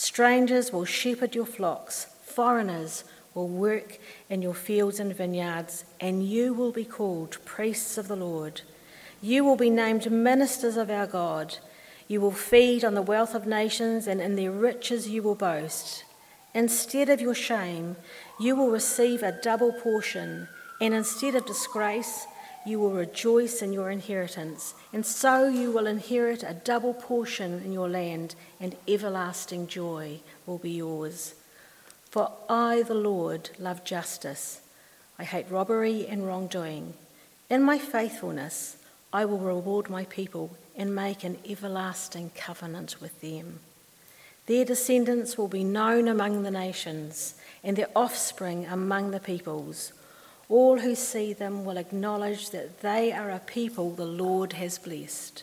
Strangers will shepherd your flocks, foreigners will work in your fields and vineyards, and you will be called priests of the Lord. You will be named ministers of our God. You will feed on the wealth of nations, and in their riches you will boast. Instead of your shame, you will receive a double portion, and instead of disgrace, you will rejoice in your inheritance. And so you will inherit a double portion in your land, and everlasting joy will be yours. For I, the Lord, love justice. I hate robbery and wrongdoing. In my faithfulness, I will reward my people and make an everlasting covenant with them. Their descendants will be known among the nations, and their offspring among the peoples. All who see them will acknowledge that they are a people the Lord has blessed.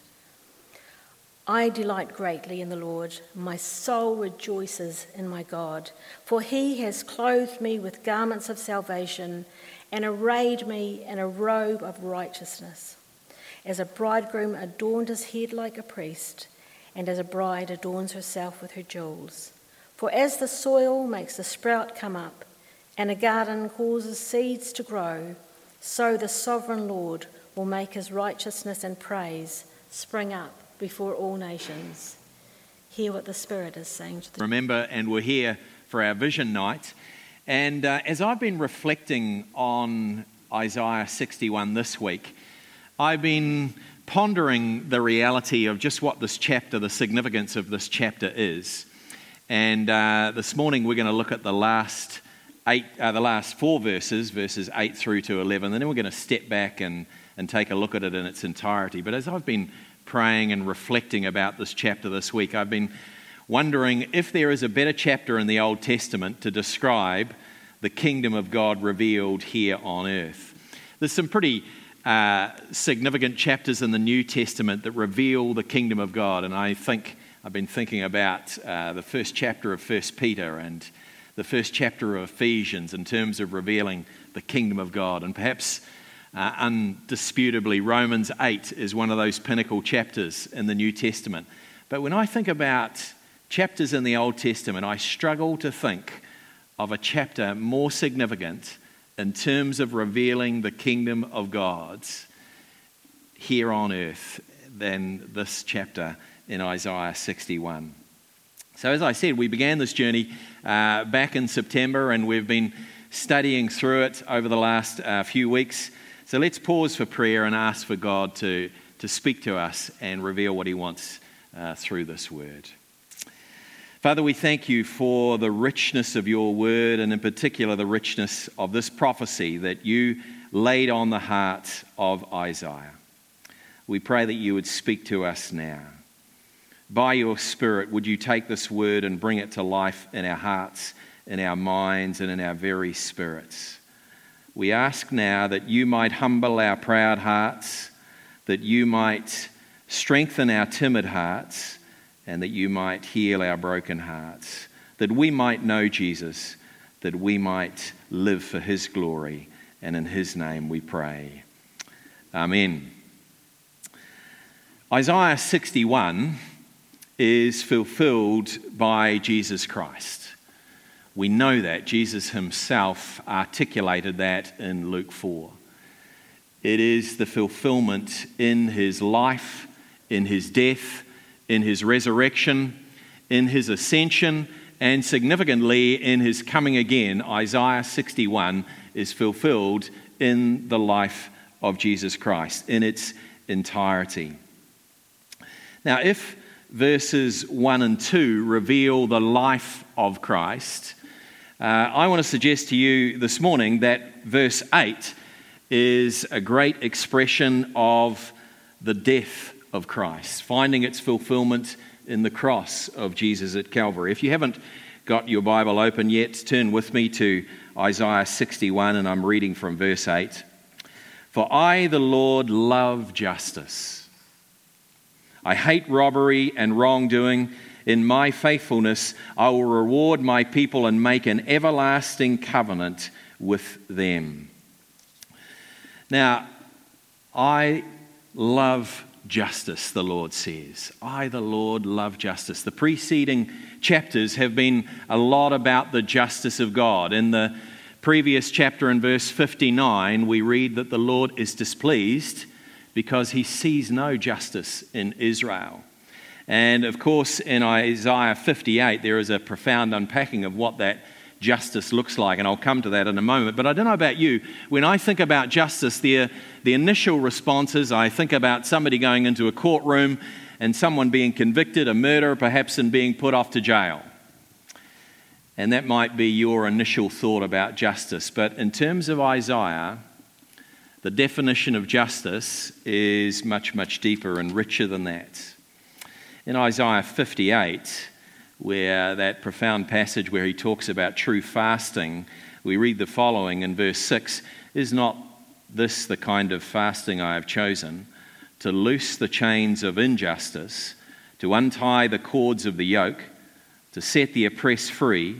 I delight greatly in the Lord. My soul rejoices in my God, for he has clothed me with garments of salvation and arrayed me in a robe of righteousness. As a bridegroom adorned his head like a priest, and as a bride adorns herself with her jewels. For as the soil makes the sprout come up, and a garden causes seeds to grow, so the sovereign Lord will make his righteousness and praise spring up before all nations. Hear what the Spirit is saying to the Remember, and we're here for our vision night. And uh, as I've been reflecting on Isaiah 61 this week, I've been pondering the reality of just what this chapter, the significance of this chapter is. And uh, this morning we're going to look at the last eight, uh, the last four verses, verses eight through to eleven, and then we're going to step back and, and take a look at it in its entirety. But as I've been praying and reflecting about this chapter this week, I've been wondering if there is a better chapter in the Old Testament to describe the kingdom of God revealed here on earth. There's some pretty uh, significant chapters in the New Testament that reveal the kingdom of God, and I think I've been thinking about uh, the first chapter of First Peter and the first chapter of Ephesians in terms of revealing the kingdom of God, and perhaps uh, undisputably, Romans 8 is one of those pinnacle chapters in the New Testament. But when I think about chapters in the Old Testament, I struggle to think of a chapter more significant in terms of revealing the kingdom of God here on earth than this chapter in Isaiah 61. So, as I said, we began this journey uh, back in September and we've been studying through it over the last uh, few weeks. So let's pause for prayer and ask for God to, to speak to us and reveal what He wants uh, through this word. Father, we thank you for the richness of your word and, in particular, the richness of this prophecy that you laid on the heart of Isaiah. We pray that you would speak to us now. By your Spirit, would you take this word and bring it to life in our hearts, in our minds, and in our very spirits? We ask now that you might humble our proud hearts, that you might strengthen our timid hearts, and that you might heal our broken hearts, that we might know Jesus, that we might live for his glory. And in his name we pray. Amen. Isaiah 61 is fulfilled by Jesus Christ. We know that. Jesus himself articulated that in Luke 4. It is the fulfillment in his life, in his death, in his resurrection, in his ascension, and significantly in his coming again, Isaiah 61 is fulfilled in the life of Jesus Christ in its entirety. Now, if verses 1 and 2 reveal the life of Christ, uh, I want to suggest to you this morning that verse 8 is a great expression of the death of Christ, finding its fulfillment in the cross of Jesus at Calvary. If you haven't got your Bible open yet, turn with me to Isaiah 61, and I'm reading from verse 8. For I, the Lord, love justice. I hate robbery and wrongdoing. In my faithfulness, I will reward my people and make an everlasting covenant with them. Now, I love justice, the Lord says. I, the Lord, love justice. The preceding chapters have been a lot about the justice of God. In the previous chapter, in verse 59, we read that the Lord is displeased because he sees no justice in Israel. And of course, in Isaiah 58, there is a profound unpacking of what that justice looks like, and I'll come to that in a moment. But I don't know about you, when I think about justice, the, the initial responses, I think about somebody going into a courtroom and someone being convicted, a murderer perhaps, and being put off to jail. And that might be your initial thought about justice. But in terms of Isaiah, the definition of justice is much, much deeper and richer than that in Isaiah 58, where that profound passage where he talks about true fasting, we read the following in verse 6 Is not this the kind of fasting I have chosen? To loose the chains of injustice, to untie the cords of the yoke, to set the oppressed free,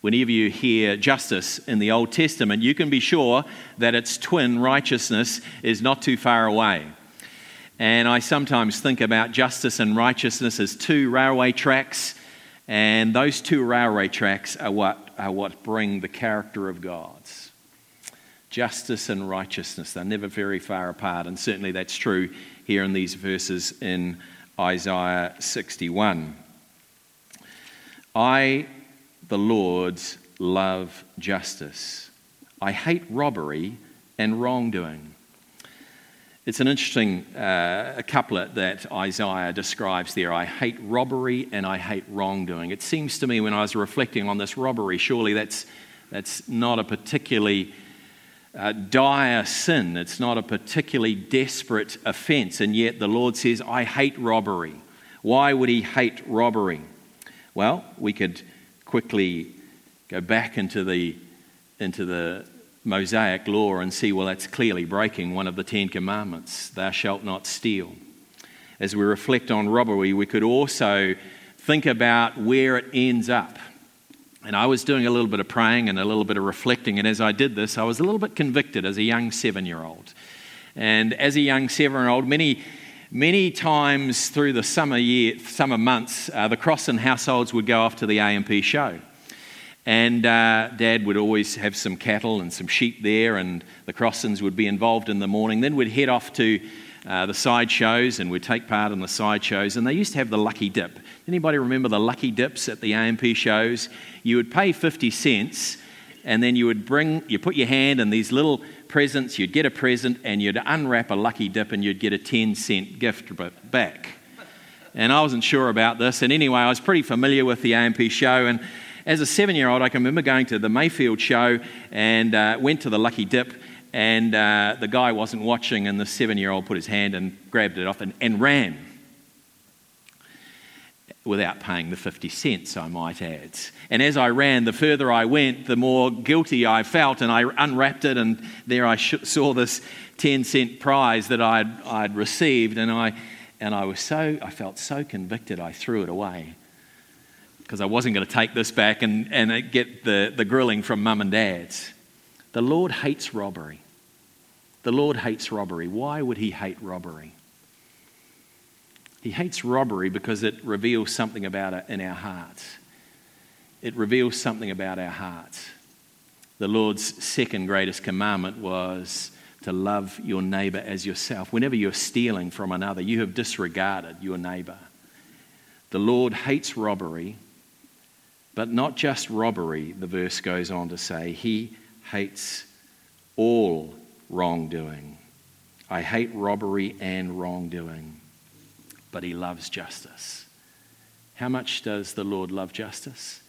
Whenever you hear justice in the Old Testament, you can be sure that its twin, righteousness, is not too far away. And I sometimes think about justice and righteousness as two railway tracks and those two railway tracks are what, are what bring the character of God's. Justice and righteousness, they're never very far apart, and certainly that's true here in these verses in Isaiah 61. I, the Lord, love justice. I hate robbery and wrongdoing. It's an interesting uh, couplet that Isaiah describes there. I hate robbery and I hate wrongdoing. It seems to me when I was reflecting on this robbery, surely that's, that's not a particularly uh, dire sin. It's not a particularly desperate offense. And yet the Lord says, I hate robbery. Why would he hate robbery? Well, we could quickly go back into the, into the Mosaic law and see, well, that's clearly breaking one of the Ten Commandments Thou shalt not steal. As we reflect on robbery, we could also think about where it ends up. And I was doing a little bit of praying and a little bit of reflecting, and as I did this, I was a little bit convicted as a young seven year old. And as a young seven year old, many Many times through the summer year, summer months, uh, the Crossan households would go off to the A&P show. And uh, Dad would always have some cattle and some sheep there, and the Crossans would be involved in the morning. Then we'd head off to uh, the side shows and we'd take part in the side shows. And they used to have the lucky dip. Anybody remember the lucky dips at the A&P shows? You would pay 50 cents, and then you would bring, you put your hand in these little presents, you'd get a present, and you'd unwrap a lucky dip, and you'd get a 10 cent gift back. And I wasn't sure about this. And anyway, I was pretty familiar with the A&P show. And as a seven year old, I can remember going to the Mayfield show and uh, went to the Lucky Dip, and uh, the guy wasn't watching, and the seven year old put his hand and grabbed it off and, and ran without paying the 50 cents, I might add. And as I ran, the further I went, the more guilty I felt, and I unwrapped it, and there I sh- saw this 10 cent prize that I'd, I'd received, and I, and I was so, I felt so convicted, I threw it away because I wasn't going to take this back and, and uh, get the, the grilling from mum and dad's. The Lord hates robbery. The Lord hates robbery. Why would he hate robbery? He hates robbery because it reveals something about it in our hearts. It reveals something about our hearts. The Lord's second greatest commandment was to love your neighbor as yourself. Whenever you're stealing from another, you have disregarded your neighbor. The Lord hates robbery, but not just robbery, the verse goes on to say. He hates all wrongdoing. I hate robbery and wrongdoing, but he loves justice. How much does the Lord love justice?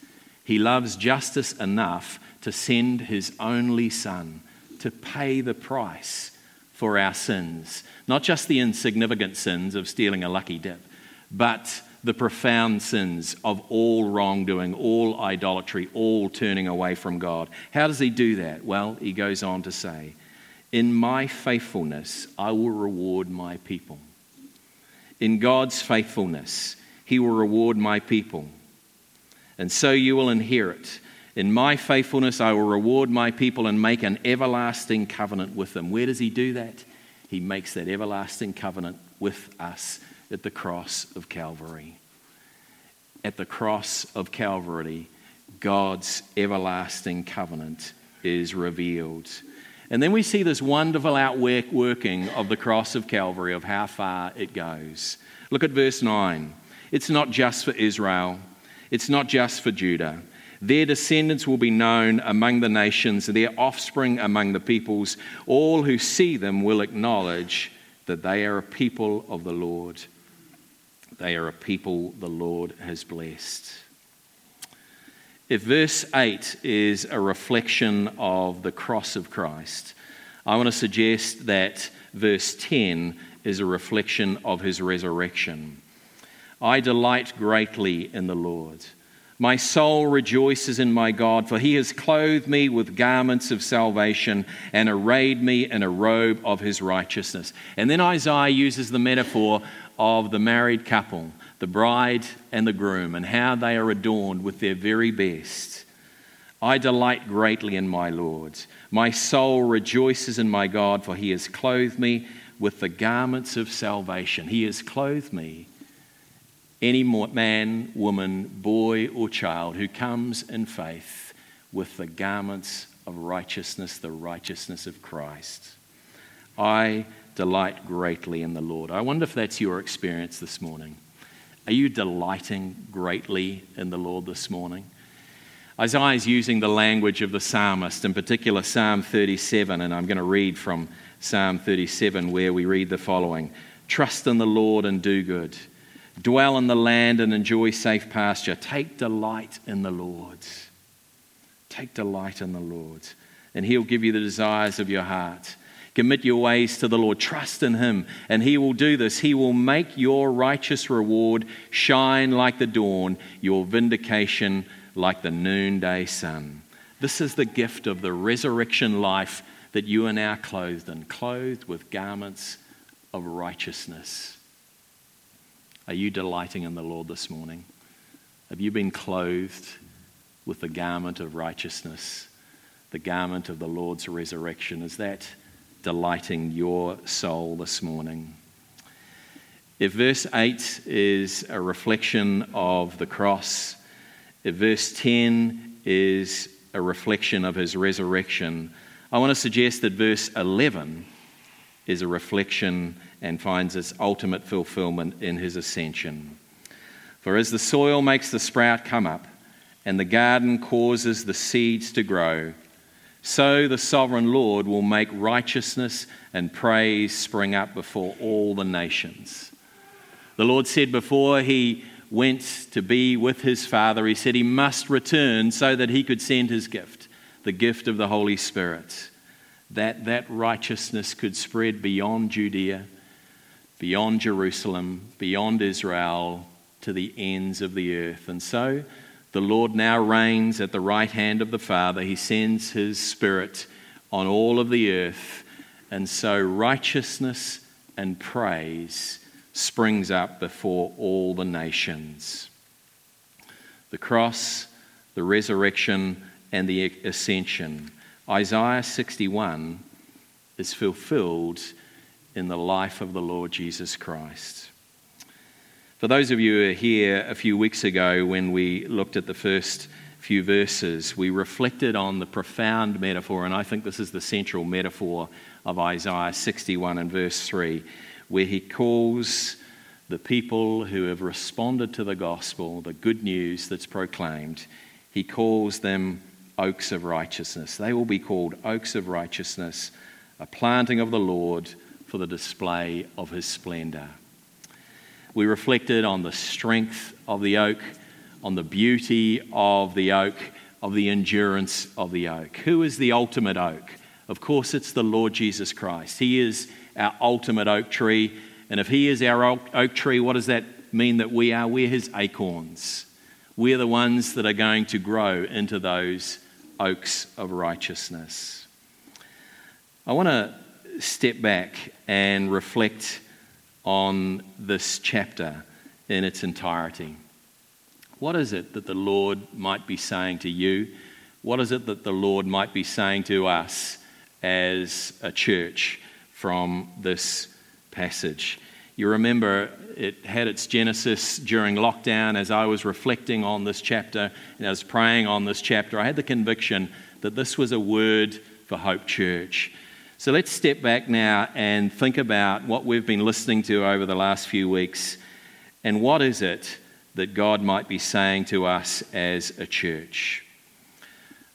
He loves justice enough to send his only Son to pay the price for our sins. Not just the insignificant sins of stealing a lucky dip, but the profound sins of all wrongdoing, all idolatry, all turning away from God. How does he do that? Well, he goes on to say, In my faithfulness, I will reward my people. In God's faithfulness, he will reward my people. And so you will inherit. In my faithfulness, I will reward my people and make an everlasting covenant with them. Where does he do that? He makes that everlasting covenant with us at the cross of Calvary. At the cross of Calvary, God's everlasting covenant is revealed. And then we see this wonderful outworking of the cross of Calvary, of how far it goes. Look at verse 9. It's not just for Israel, it's not just for Judah. Their descendants will be known among the nations, their offspring among the peoples. All who see them will acknowledge that they are a people of the Lord. They are a people the Lord has blessed. If verse 8 is a reflection of the cross of Christ, I want to suggest that verse 10 is a reflection of his resurrection. I delight greatly in the Lord. My soul rejoices in my God, for he has clothed me with garments of salvation and arrayed me in a robe of his righteousness. And then Isaiah uses the metaphor of the married couple, the bride and the groom, and how they are adorned with their very best. I delight greatly in my Lord. My soul rejoices in my God, for he has clothed me with the garments of salvation. He has clothed me any man, woman, boy, or child who comes in faith with the garments of righteousness, the righteousness of Christ. I delight greatly in the Lord. I wonder if that's your experience this morning. Are you delighting greatly in the Lord this morning? Isaiah is using the language of the psalmist, in particular Psalm 37, and I'm going to read from Psalm 37 where we read the following Trust in the Lord and do good Dwell in the land and enjoy safe pasture. Take delight in the Lord. Take delight in the Lord, and He'll give you the desires of your heart. Commit your ways to the Lord. Trust in Him, and He will do this. He will make your righteous reward shine like the dawn, your vindication like the noonday sun. This is the gift of the resurrection life that you are now clothed in, clothed with garments of righteousness. Are you delighting in the Lord this morning? Have you been clothed with the garment of righteousness, the garment of the Lord's resurrection? Is that delighting your soul this morning? If verse 8 is a reflection of the cross, if verse 10 is a reflection of his resurrection, I want to suggest that verse 11 is a reflection and finds its ultimate fulfillment in his ascension. For as the soil makes the sprout come up, and the garden causes the seeds to grow, so the sovereign Lord will make righteousness and praise spring up before all the nations. The Lord said before he went to be with his Father, he said he must return so that he could send his gift, the gift of the Holy Spirit, that that righteousness could spread beyond Judea beyond Jerusalem, beyond Israel, to the ends of the earth. And so the Lord now reigns at the right hand of the Father. He sends His Spirit on all of the earth. And so righteousness and praise springs up before all the nations. The cross, the resurrection, and the ascension. Isaiah 61 is fulfilled in the life of the Lord Jesus Christ. For those of you who were here a few weeks ago when we looked at the first few verses, we reflected on the profound metaphor, and I think this is the central metaphor of Isaiah 61 and verse 3, where he calls the people who have responded to the gospel, the good news that's proclaimed, he calls them oaks of righteousness. They will be called oaks of righteousness, a planting of the Lord for the display of his splendor. We reflected on the strength of the oak, on the beauty of the oak, of the endurance of the oak. Who is the ultimate oak? Of course, it's the Lord Jesus Christ. He is our ultimate oak tree. And if He is our oak tree, what does that mean that we are? We're His acorns. We're the ones that are going to grow into those oaks of righteousness. I want to step back and reflect on this chapter in its entirety. What is it that the Lord might be saying to you? What is it that the Lord might be saying to us as a church from this passage? You remember it had its genesis during lockdown as I was reflecting on this chapter and I was praying on this chapter. I had the conviction that this was a word for Hope Church. So let's step back now and think about what we've been listening to over the last few weeks and what is it that God might be saying to us as a church.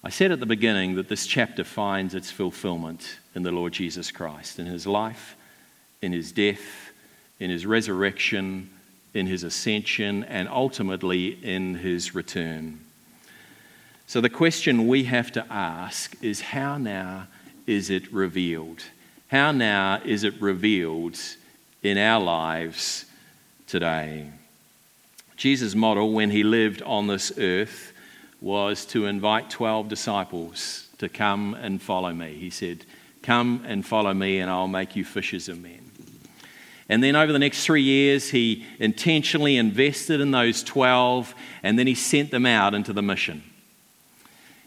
I said at the beginning that this chapter finds its fulfillment in the Lord Jesus Christ, in his life, in his death, in his resurrection, in his ascension, and ultimately in his return. So the question we have to ask is how now is it revealed? How now is it revealed in our lives today? Jesus' model when he lived on this earth was to invite 12 disciples to come and follow me. He said, Come and follow me, and I'll make you fishers of men. And then over the next three years, he intentionally invested in those 12, and then he sent them out into the mission.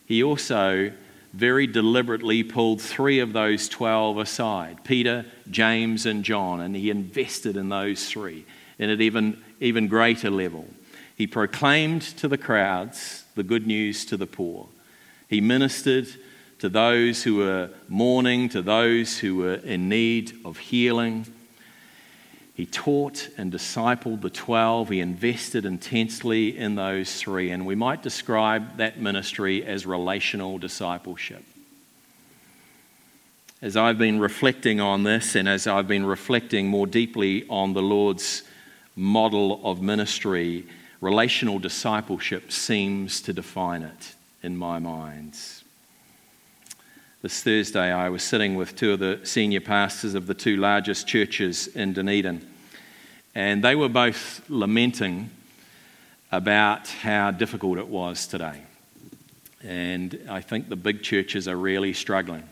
He also very deliberately pulled three of those 12 aside Peter, James, and John, and he invested in those three in an even, even greater level. He proclaimed to the crowds the good news to the poor. He ministered to those who were mourning, to those who were in need of healing. He taught and discipled the 12. He invested intensely in those three. And we might describe that ministry as relational discipleship. As I've been reflecting on this, and as I've been reflecting more deeply on the Lord's model of ministry, relational discipleship seems to define it in my mind. This Thursday, I was sitting with two of the senior pastors of the two largest churches in Dunedin, and they were both lamenting about how difficult it was today. And I think the big churches are really struggling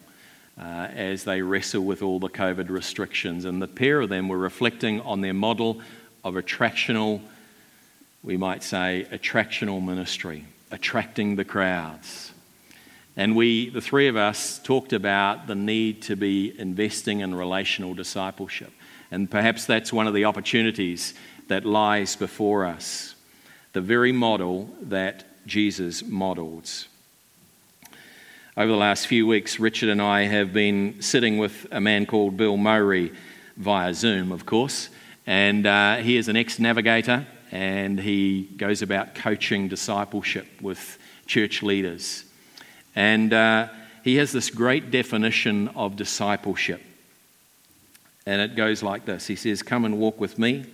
uh, as they wrestle with all the COVID restrictions. And the pair of them were reflecting on their model of attractional, we might say, attractional ministry, attracting the crowds. And we, the three of us, talked about the need to be investing in relational discipleship. And perhaps that's one of the opportunities that lies before us. The very model that Jesus modeled. Over the last few weeks, Richard and I have been sitting with a man called Bill Murray via Zoom, of course. And uh, he is an ex navigator and he goes about coaching discipleship with church leaders. And uh, he has this great definition of discipleship. And it goes like this He says, Come and walk with me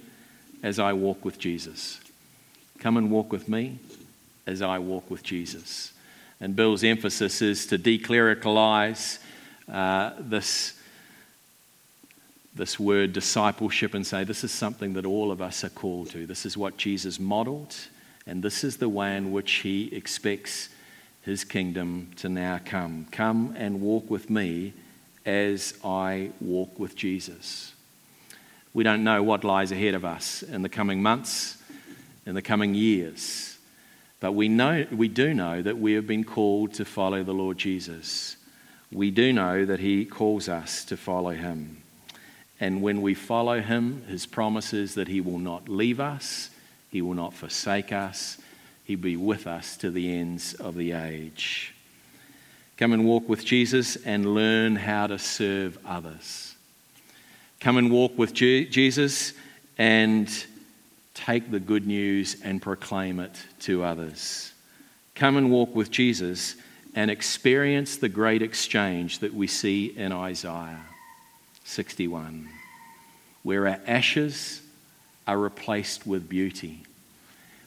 as I walk with Jesus. Come and walk with me as I walk with Jesus. And Bill's emphasis is to declericalize uh, this, this word discipleship and say this is something that all of us are called to. This is what Jesus modeled, and this is the way in which he expects his kingdom to now come. Come and walk with me as I walk with Jesus. We don't know what lies ahead of us in the coming months, in the coming years, but we, know, we do know that we have been called to follow the Lord Jesus. we do know that He calls us to follow Him. And when we follow Him, His promise is that He will not leave us, He will not forsake us, He'll be with us to the ends of the age. Come and walk with Jesus and learn how to serve others. Come and walk with Jesus and take the good news and proclaim it to others. Come and walk with Jesus and experience the great exchange that we see in Isaiah 61, where our ashes are replaced with beauty,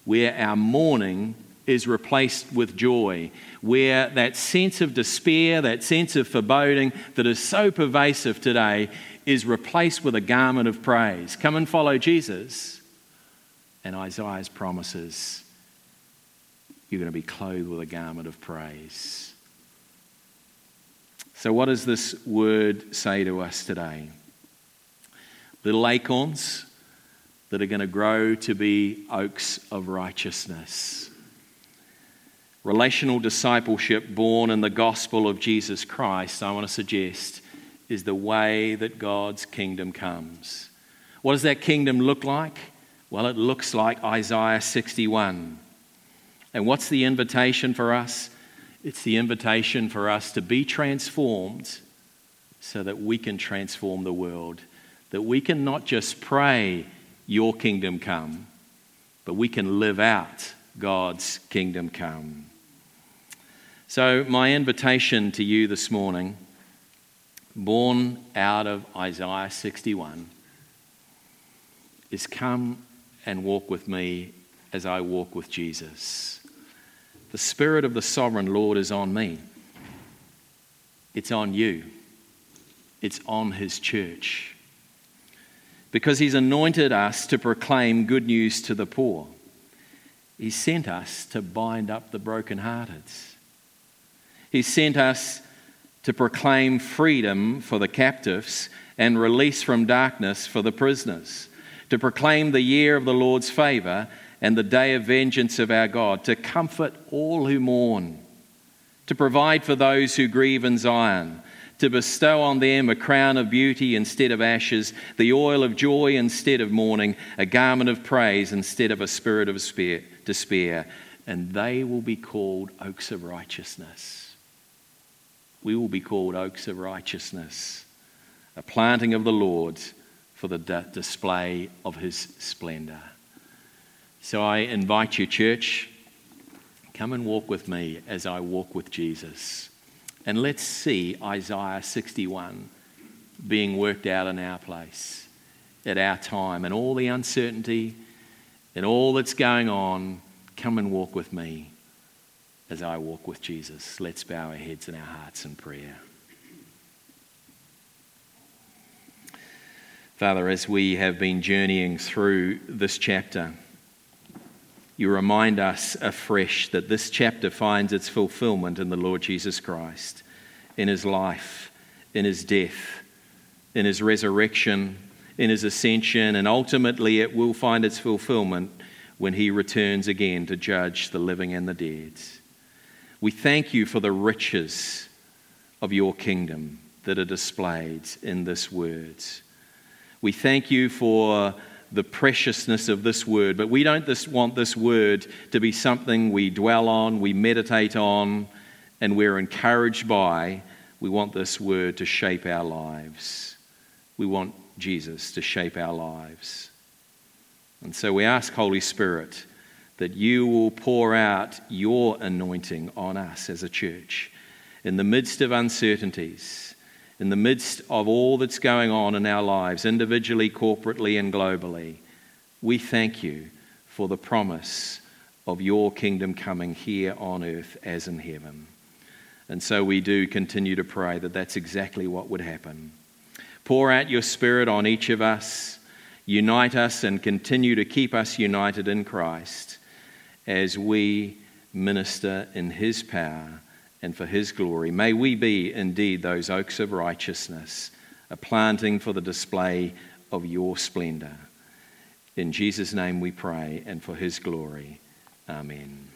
where our mourning is replaced with joy, where that sense of despair, that sense of foreboding that is so pervasive today is replaced with a garment of praise. Come and follow Jesus. And Isaiah's promises you're going to be clothed with a garment of praise. So, what does this word say to us today? Little acorns that are going to grow to be oaks of righteousness. Relational discipleship born in the gospel of Jesus Christ, I want to suggest, is the way that God's kingdom comes. What does that kingdom look like? Well, it looks like Isaiah 61. And what's the invitation for us? It's the invitation for us to be transformed so that we can transform the world. That we can not just pray, Your kingdom come, but we can live out God's kingdom come. So, my invitation to you this morning, born out of Isaiah 61, is come and walk with me as I walk with Jesus. The Spirit of the Sovereign Lord is on me. It's on you. It's on His church. Because He's anointed us to proclaim good news to the poor. He sent us to bind up the brokenhearted. He sent us to proclaim freedom for the captives and release from darkness for the prisoners, to proclaim the year of the Lord's favour and the day of vengeance of our God, to comfort all who mourn, to provide for those who grieve in Zion, to bestow on them a crown of beauty instead of ashes, the oil of joy instead of mourning, a garment of praise instead of a spirit of despair, and they will be called oaks of righteousness we will be called oaks of righteousness, a planting of the Lord for the display of his splendor. So I invite you, church, come and walk with me as I walk with Jesus. And let's see Isaiah 61 being worked out in our place, at our time, and all the uncertainty and all that's going on. Come and walk with me as I walk with Jesus. Let's bow our heads and our hearts in prayer. Father, as we have been journeying through this chapter, you remind us afresh that this chapter finds its fulfillment in the Lord Jesus Christ, in his life, in his death, in his resurrection, in his ascension, and ultimately it will find its fulfillment when he returns again to judge the living and the dead. We thank you for the riches of your kingdom that are displayed in this word. We thank you for the preciousness of this word, but we don't just want this word to be something we dwell on, we meditate on, and we're encouraged by. We want this word to shape our lives. We want Jesus to shape our lives. And so we ask, Holy Spirit, that you will pour out your anointing on us as a church in the midst of uncertainties, in the midst of all that's going on in our lives, individually, corporately, and globally. We thank you for the promise of your kingdom coming here on earth as in heaven. And so we do continue to pray that that's exactly what would happen. Pour out your spirit on each of us, unite us, and continue to keep us united in Christ as we minister in His power and for His glory. May we be indeed those oaks of righteousness, a planting for the display of your splendor. In Jesus' name we pray and for His glory. Amen.